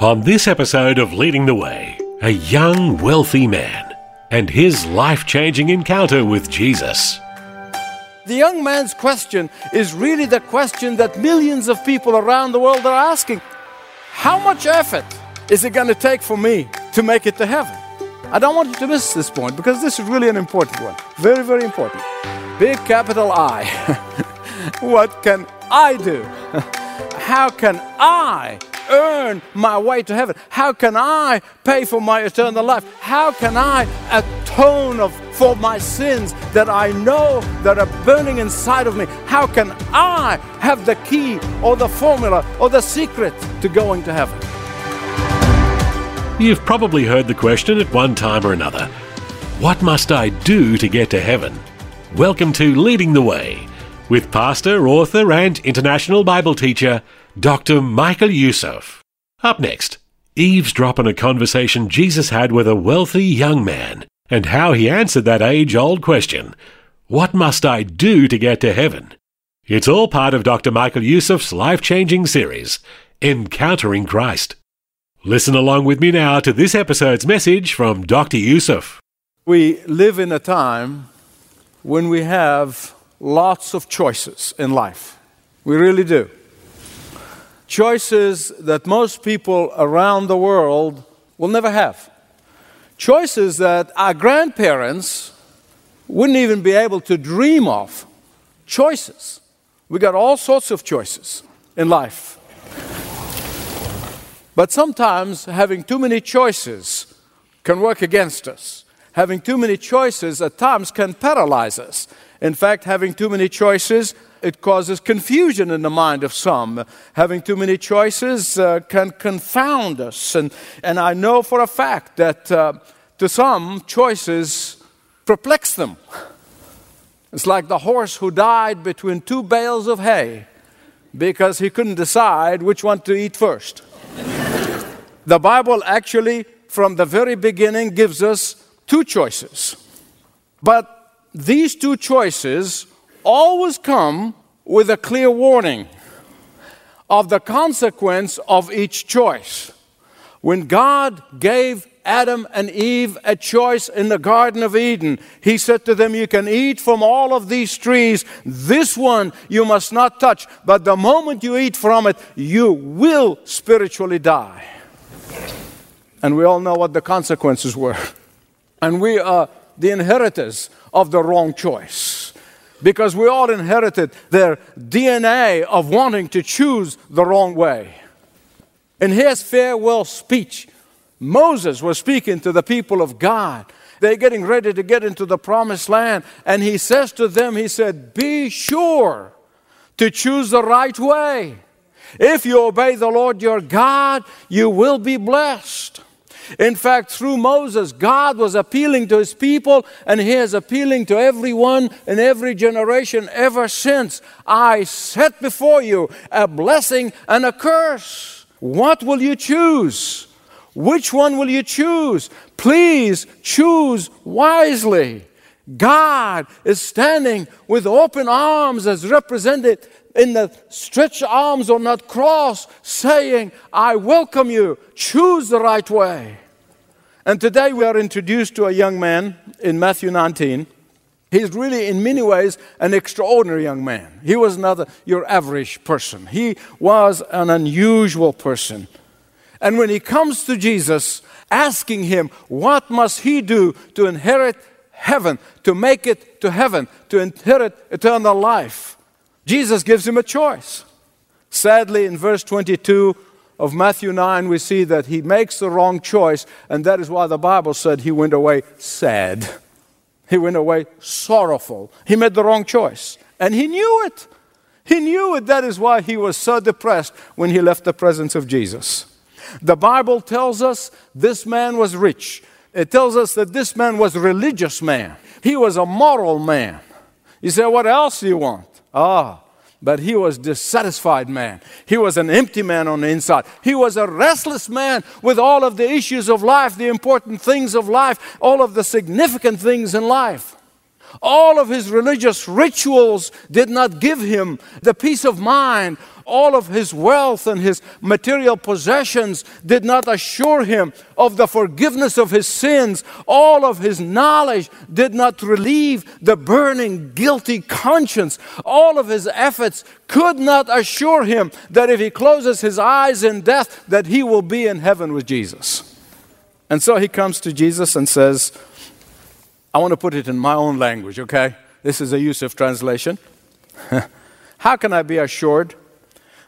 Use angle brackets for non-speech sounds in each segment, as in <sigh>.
On this episode of Leading the Way, a young, wealthy man and his life changing encounter with Jesus. The young man's question is really the question that millions of people around the world are asking How much effort is it going to take for me to make it to heaven? I don't want you to miss this point because this is really an important one. Very, very important. Big capital I. <laughs> what can I do? <laughs> How can I earn my way to heaven? How can I pay for my eternal life? How can I atone of, for my sins that I know that are burning inside of me? How can I have the key or the formula or the secret to going to heaven? You've probably heard the question at one time or another What must I do to get to heaven? Welcome to Leading the Way with pastor, author, and international Bible teacher Dr. Michael Youssef. Up next, eavesdrop on a conversation Jesus had with a wealthy young man and how he answered that age old question What must I do to get to heaven? It's all part of Dr. Michael Youssef's life changing series, Encountering Christ. Listen along with me now to this episode's message from Dr. Youssef. We live in a time when we have lots of choices in life. We really do choices that most people around the world will never have. Choices that our grandparents wouldn't even be able to dream of. Choices. We got all sorts of choices in life. But sometimes having too many choices can work against us. Having too many choices at times can paralyze us. In fact, having too many choices it causes confusion in the mind of some. Having too many choices uh, can confound us. And, and I know for a fact that uh, to some, choices perplex them. It's like the horse who died between two bales of hay because he couldn't decide which one to eat first. <laughs> the Bible actually, from the very beginning, gives us two choices. But these two choices always come with a clear warning of the consequence of each choice. When God gave Adam and Eve a choice in the Garden of Eden. He said to them, You can eat from all of these trees. This one you must not touch. But the moment you eat from it, you will spiritually die. And we all know what the consequences were. And we are the inheritors of the wrong choice because we all inherited their DNA of wanting to choose the wrong way. In his farewell speech, Moses was speaking to the people of God. They're getting ready to get into the promised land. And he says to them, He said, Be sure to choose the right way. If you obey the Lord your God, you will be blessed. In fact, through Moses, God was appealing to his people, and he is appealing to everyone in every generation ever since. I set before you a blessing and a curse. What will you choose? Which one will you choose? Please choose wisely. God is standing with open arms as represented in the stretched arms on that cross, saying, I welcome you, choose the right way. And today we are introduced to a young man in Matthew 19. He's really, in many ways, an extraordinary young man. He was not your average person, he was an unusual person. And when he comes to Jesus, asking him, What must he do to inherit heaven, to make it to heaven, to inherit eternal life? Jesus gives him a choice. Sadly, in verse 22 of Matthew 9, we see that he makes the wrong choice, and that is why the Bible said he went away sad. He went away sorrowful. He made the wrong choice, and he knew it. He knew it. That is why he was so depressed when he left the presence of Jesus. The Bible tells us this man was rich. It tells us that this man was a religious man. He was a moral man. You say, what else do you want? Ah, but he was dissatisfied man. He was an empty man on the inside. He was a restless man with all of the issues of life, the important things of life, all of the significant things in life. All of his religious rituals did not give him the peace of mind all of his wealth and his material possessions did not assure him of the forgiveness of his sins. All of his knowledge did not relieve the burning, guilty conscience. All of his efforts could not assure him that if he closes his eyes in death, that he will be in heaven with Jesus. And so he comes to Jesus and says, I want to put it in my own language, okay? This is a Youssef translation. <laughs> How can I be assured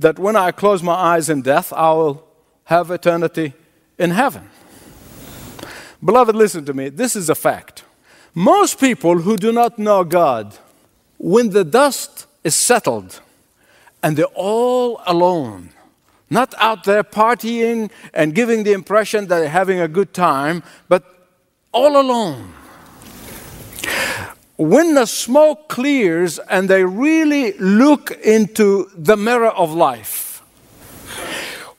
that when I close my eyes in death, I will have eternity in heaven. Beloved, listen to me. This is a fact. Most people who do not know God, when the dust is settled and they're all alone, not out there partying and giving the impression that they're having a good time, but all alone. When the smoke clears and they really look into the mirror of life,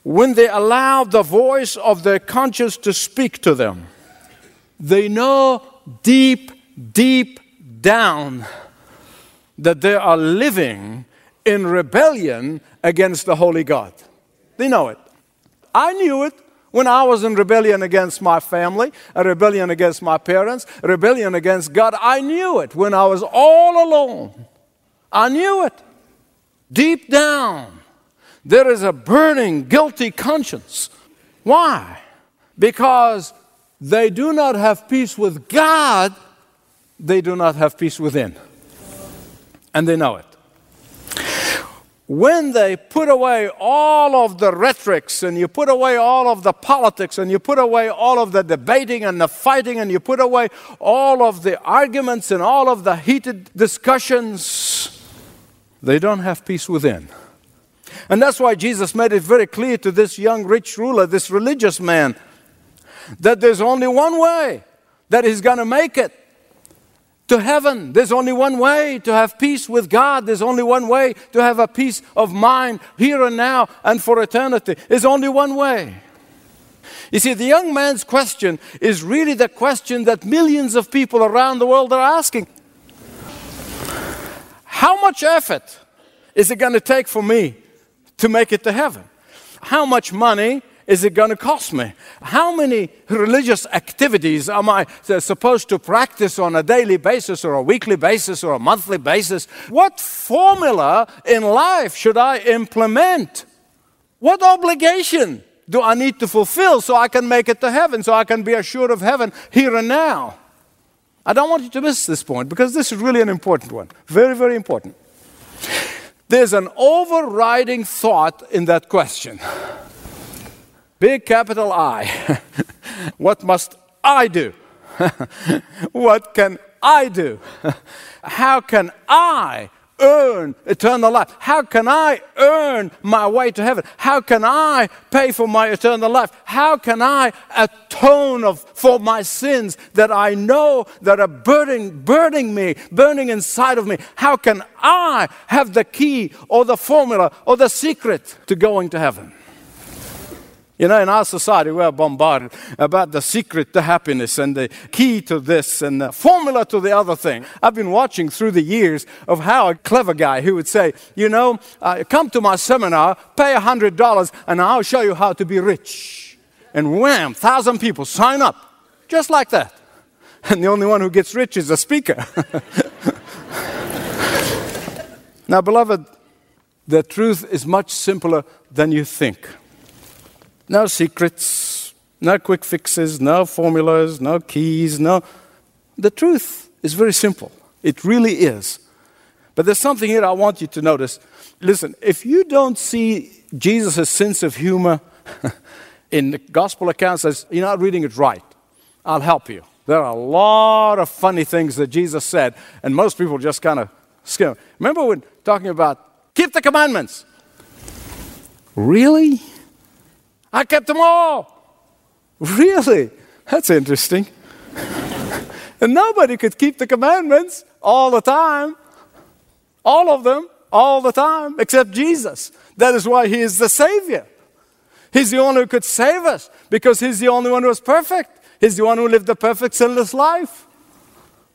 when they allow the voice of their conscience to speak to them, they know deep, deep down that they are living in rebellion against the Holy God. They know it. I knew it when I was in rebellion against my family, a rebellion against my parents, a rebellion against God. I knew it when I was all alone. I knew it. Deep down, there is a burning, guilty conscience. Why? Because they do not have peace with God, they do not have peace within. And they know it when they put away all of the rhetorics and you put away all of the politics and you put away all of the debating and the fighting and you put away all of the arguments and all of the heated discussions, they don't have peace within. And that's why Jesus made it very clear to this young rich ruler, this religious man, that there's only one way that he's going to make it to heaven. There's only one way to have peace with God. There's only one way to have a peace of mind here and now and for eternity. There's only one way. You see, the young man's question is really the question that millions of people around the world are asking How much effort is it going to take for me to make it to heaven? How much money is it going to cost me? How many religious activities am I supposed to practice on a daily basis or a weekly basis or a monthly basis? What formula in life should I implement? What obligation do I need to fulfill so I can make it to heaven, so I can be assured of heaven here and now? I don't want you to miss this point because this is really an important one. Very, very important. There's an overriding thought in that question. Big capital I. <laughs> what must I do? <laughs> what can I do? <laughs> How can I earn eternal life? How can I earn my way to heaven? How can I pay for my eternal life? How can I atone of, for my sins that I know that are burning, burning me, burning inside of me? How can I have the key or the formula or the secret to going to heaven? You know, in our society, we are bombarded about the secret to happiness and the key to this and the formula to the other thing. I've been watching through the years of how a clever guy who would say, You know, uh, come to my seminar, pay $100, and I'll show you how to be rich. And wham, thousand people sign up, just like that. <laughs> And the only one who gets rich is the speaker. <laughs> now, beloved, the truth is much simpler than you think. No secrets, no quick fixes, no formulas, no keys, no. The truth is very simple. It really is. But there's something here I want you to notice. Listen, if you don't see Jesus' sense of humor <laughs> in the gospel accounts you're not reading it right, I'll help you. There are a lot of funny things that Jesus said, and most people just kind of skim. Remember when talking about Keep the commandments. Really? I kept them all. Really? That's interesting. and nobody could keep the commandments all the time. All of them, all the time, except Jesus. That is why He is the Savior. He's the one who could save us because He's the only one who was perfect. He's the one who lived the perfect sinless life.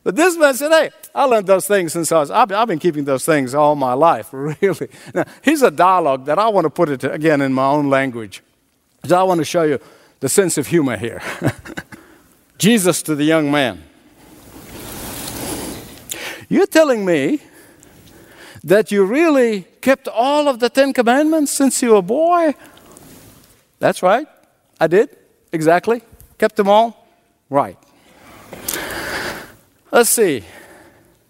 But this man said, Hey, I learned those things since I was, I've, I've been keeping those things all my life, <laughs> really. Now, here's a dialogue that I want to put it again in my own language. So I want to show you the sense of humor here. <laughs> Jesus to the young man. You're telling me that you really kept all of the Ten Commandments since you were a boy? That's right. I did. Exactly. Kept them all? Right. Let's see.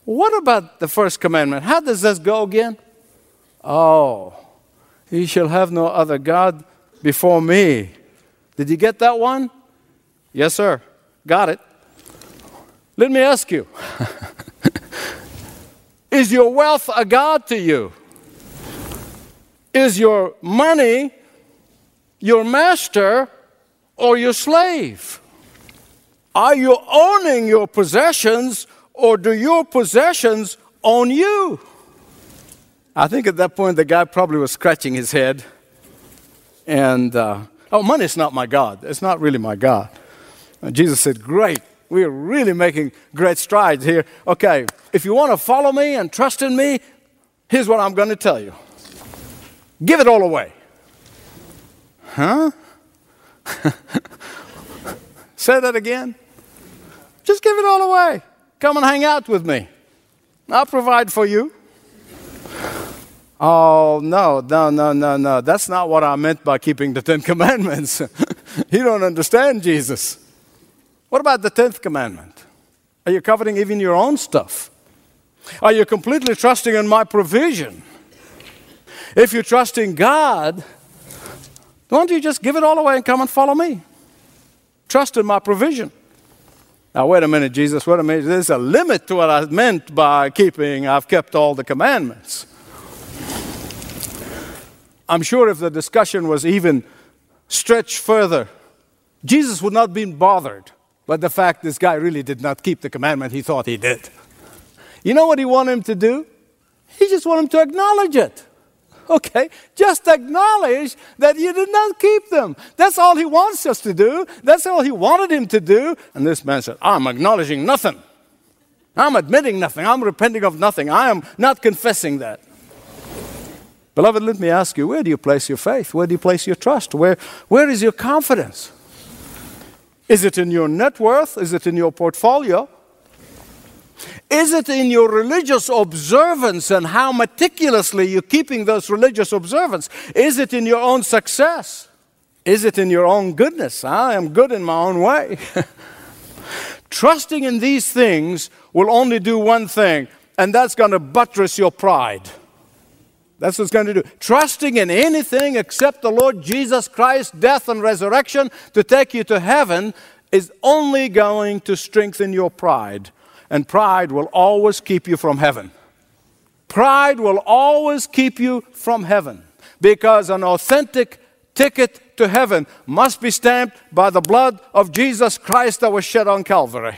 What about the first commandment? How does this go again? Oh, you shall have no other God before me. Did you get that one? Yes, sir. Got it. Let me ask you <laughs> Is your wealth a God to you? Is your money your master or your slave? Are you owning your possessions or do your possessions own you? I think at that point the guy probably was scratching his head. And, uh, oh, money's not my God. It's not really my God. And Jesus said, Great. We're really making great strides here. Okay, if you want to follow me and trust in me, here's what I'm going to tell you give it all away. Huh? <laughs> Say that again. Just give it all away. Come and hang out with me. I'll provide for you. Oh, no, no, no, no, no. That's not what I meant by keeping the Ten Commandments. <laughs> you don't understand Jesus. What about the Tenth Commandment? Are you coveting even your own stuff? Are you completely trusting in my provision? If you trust in God, don't you just give it all away and come and follow me? Trust in my provision. Now, wait a minute, Jesus, wait a minute. There's a limit to what I meant by keeping, I've kept all the commandments. I'm sure if the discussion was even stretched further, Jesus would not have been bothered by the fact this guy really did not keep the commandment he thought he did. You know what he wanted him to do? He just wanted him to acknowledge it. Okay, just acknowledge that you did not keep them. That's all he wants us to do. That's all he wanted him to do. And this man said, I'm acknowledging nothing. I'm admitting nothing. I'm repenting of nothing. I am not confessing that. Beloved, let me ask you where do you place your faith? Where do you place your trust? Where, where is your confidence? Is it in your net worth? Is it in your portfolio? Is it in your religious observance and how meticulously you're keeping those religious observance? Is it in your own success? Is it in your own goodness? I am good in my own way. <laughs> Trusting in these things will only do one thing, and that's going to buttress your pride. That's what it's going to do. Trusting in anything except the Lord Jesus Christ's death and resurrection to take you to heaven is only going to strengthen your pride and pride will always keep you from heaven. Pride will always keep you from heaven because an authentic ticket to heaven must be stamped by the blood of Jesus Christ that was shed on Calvary.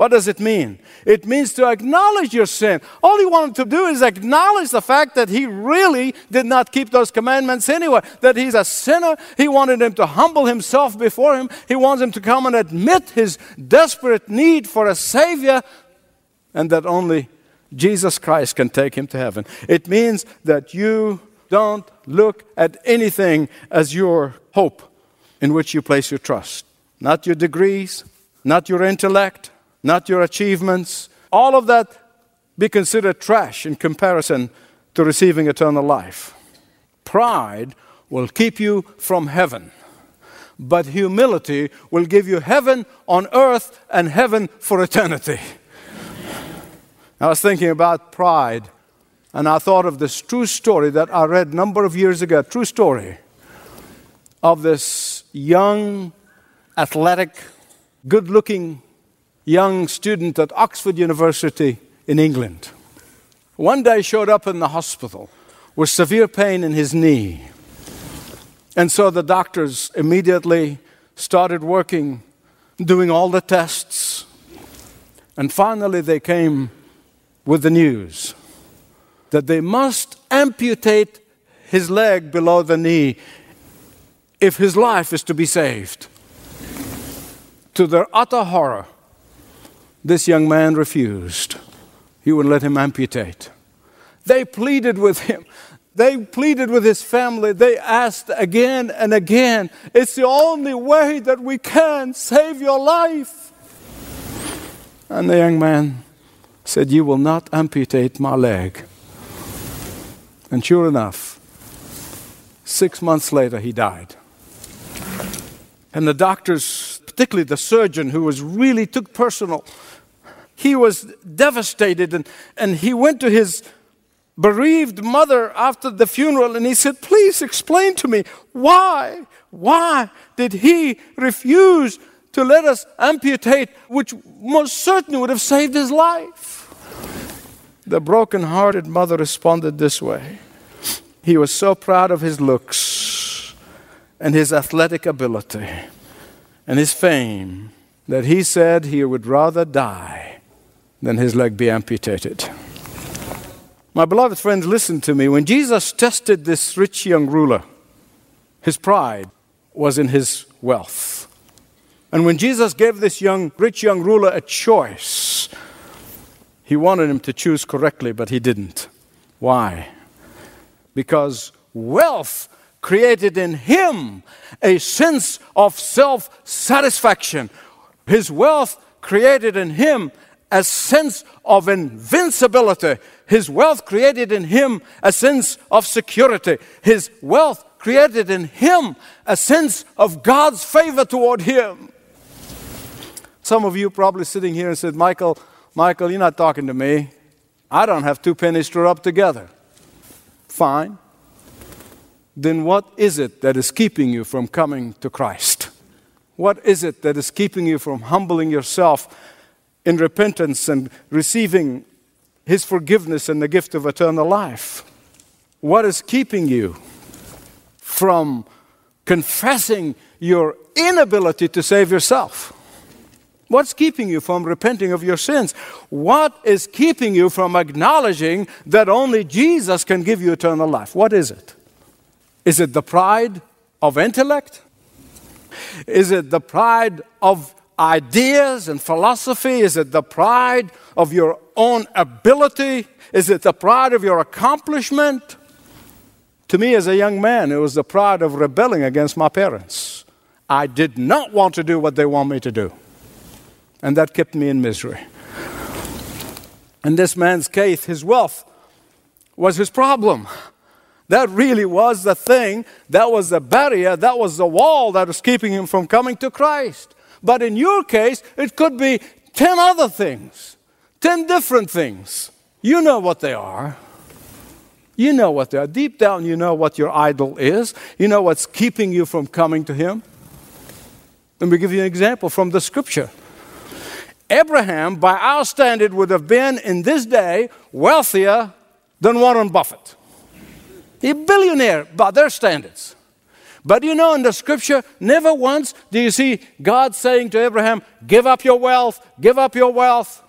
What does it mean? It means to acknowledge your sin. All he wanted to do is acknowledge the fact that he really did not keep those commandments anyway, that he's a sinner. He wanted him to humble himself before him. He wants him to come and admit his desperate need for a Savior, and that only Jesus Christ can take him to heaven. It means that you don't look at anything as your hope in which you place your trust. Not your degrees, not your intellect, not your achievements, all of that be considered trash in comparison to receiving eternal life. Pride will keep you from heaven, but humility will give you heaven on earth and heaven for eternity. I was thinking about pride, and I thought of this true story that I read a number of years ago, true story of this young, athletic, good looking young student at Oxford University in England. one day showed up in the hospital with severe pain in his knee. And so the doctors immediately started working, doing all the tests. And finally, they came with the news that they must amputate his leg below the knee if his life is to be saved. To their utter horror, this young man refused. He wouldn't let him amputate. They pleaded with him. They pleaded with his family. They asked again and again, It's the only way that we can save your life. And the young man said, You will not amputate my leg. And sure enough, six months later, he died. And the doctors, particularly the surgeon who was really took personal, he was devastated and, and he went to his bereaved mother after the funeral and he said, Please explain to me why, why did he refuse to let us amputate, which most certainly would have saved his life? The broken-hearted mother responded this way He was so proud of his looks and his athletic ability and his fame that he said he would rather die than his leg be amputated. My beloved friends, listen to me. When Jesus tested this rich young ruler, his pride was in his wealth. And when Jesus gave this young, rich young ruler a choice, he wanted him to choose correctly, but he didn't. Why? Because wealth created in him a sense of self satisfaction. His wealth created in him a sense of invincibility. His wealth created in him a sense of security. His wealth created in him a sense of God's favor toward him. Some of you probably sitting here and said, Michael, Michael, you're not talking to me. I don't have two pennies to rub together. Fine. Then what is it that is keeping you from coming to Christ? What is it that is keeping you from humbling yourself in repentance and receiving His forgiveness and the gift of eternal life? What is keeping you from confessing your inability to save yourself? What's keeping you from repenting of your sins? What is keeping you from acknowledging that only Jesus can give you eternal life? What is it? Is it the pride of intellect? Is it the pride of ideas and philosophy? Is it the pride of your own ability? Is it the pride of your accomplishment? To me, as a young man, it was the pride of rebelling against my parents. I did not want to do what they want me to do and that kept me in misery. In this man's case, his wealth was his problem. That really was the thing, that was the barrier, that was the wall that was keeping him from coming to Christ. But in your case, it could be 10 other things, 10 different things. You know what they are. You know what they are. Deep down, you know what your idol is. You know what's keeping you from coming to Him. Let me give you an example from the scripture. Abraham, by our standard, would have been in this day wealthier than Warren Buffett. A billionaire by their standards. But you know, in the scripture, never once do you see God saying to Abraham, Give up your wealth, give up your wealth.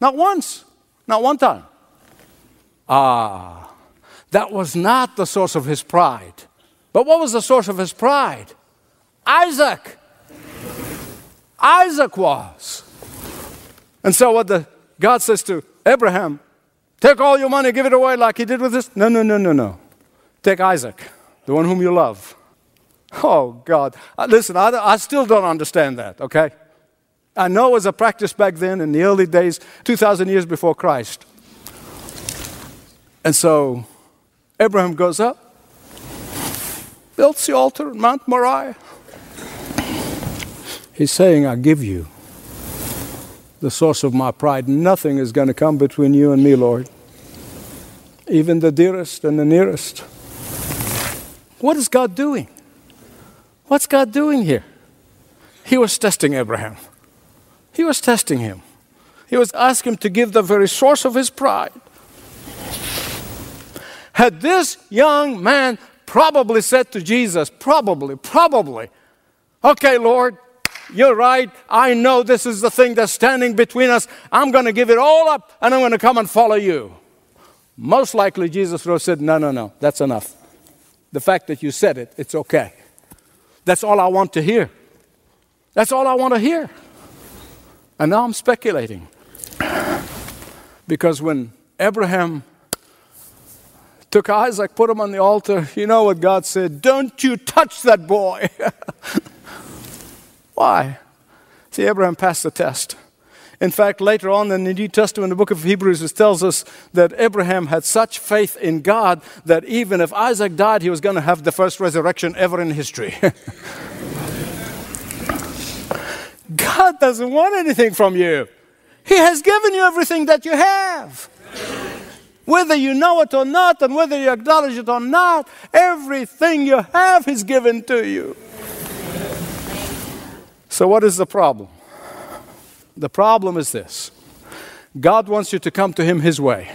Not once, not one time. Ah, that was not the source of his pride. But what was the source of his pride? Isaac. Isaac was. And so what the God says to Abraham, take all your money, give it away like he did with this. No, no, no, no, no. Take Isaac, the one whom you love. Oh, God. Uh, listen, I, I still don't understand that, okay? I know it was a practice back then in the early days, 2,000 years before Christ. And so Abraham goes up, builds the altar at Mount Moriah. He's saying, I give you the source of my pride. Nothing is going to come between you and me, Lord. Even the dearest and the nearest. What is God doing? What's God doing here? He was testing Abraham. He was testing him. He was asking him to give the very source of his pride. Had this young man probably said to Jesus, probably, probably, okay, Lord, you're right. I know this is the thing that's standing between us. I'm going to give it all up and I'm going to come and follow you. Most likely, Jesus would have said, No, no, no, that's enough. The fact that you said it, it's okay. That's all I want to hear. That's all I want to hear. And now I'm speculating. Because when Abraham took Isaac, put him on the altar, you know what God said? Don't you touch that boy. <laughs> Why? See, Abraham passed the test. In fact, later on in the New Testament, the book of Hebrews, it tells us that Abraham had such faith in God that even if Isaac died, he was going to have the first resurrection ever in history. <laughs> God doesn't want anything from you, He has given you everything that you have. Whether you know it or not, and whether you acknowledge it or not, everything you have is given to you. So, what is the problem? The problem is this God wants you to come to Him His way.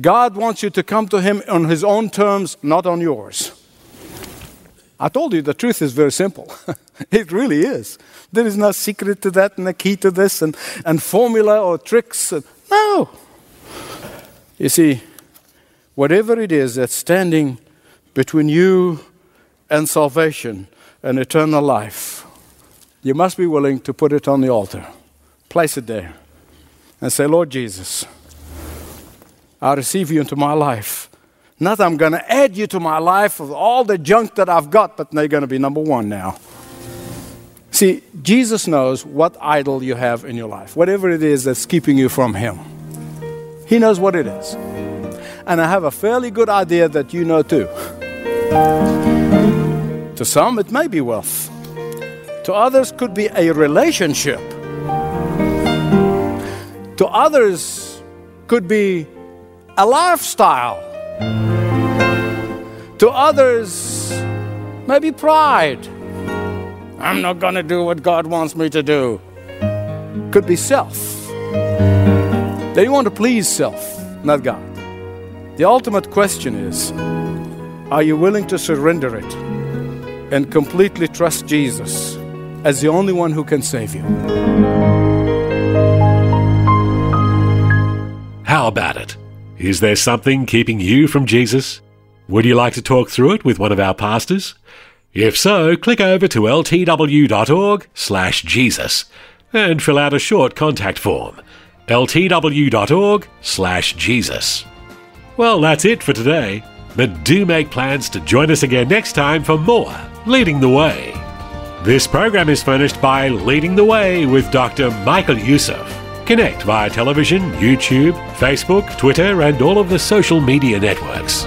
God wants you to come to Him on His own terms, not on yours. I told you the truth is very simple. <laughs> it really is. There is no secret to that and a key to this and, and formula or tricks. No. You see, whatever it is that's standing between you and salvation, and eternal life, you must be willing to put it on the altar. Place it there. And say, Lord Jesus, I receive you into my life. Not I'm going to add you to my life with all the junk that I've got, but they're going to be number one now. See, Jesus knows what idol you have in your life, whatever it is that's keeping you from Him. He knows what it is. And I have a fairly good idea that you know too. To some, it may be wealth. To others, could be a relationship. To others, could be a lifestyle. To others, maybe pride. I'm not going to do what God wants me to do. Could be self. They want to please self, not God. The ultimate question is are you willing to surrender it? and completely trust Jesus as the only one who can save you. How about it? Is there something keeping you from Jesus? Would you like to talk through it with one of our pastors? If so, click over to ltw.org/jesus and fill out a short contact form. ltw.org/jesus. Well, that's it for today, but do make plans to join us again next time for more Leading the Way. This program is furnished by Leading the Way with Dr. Michael Youssef. Connect via television, YouTube, Facebook, Twitter, and all of the social media networks.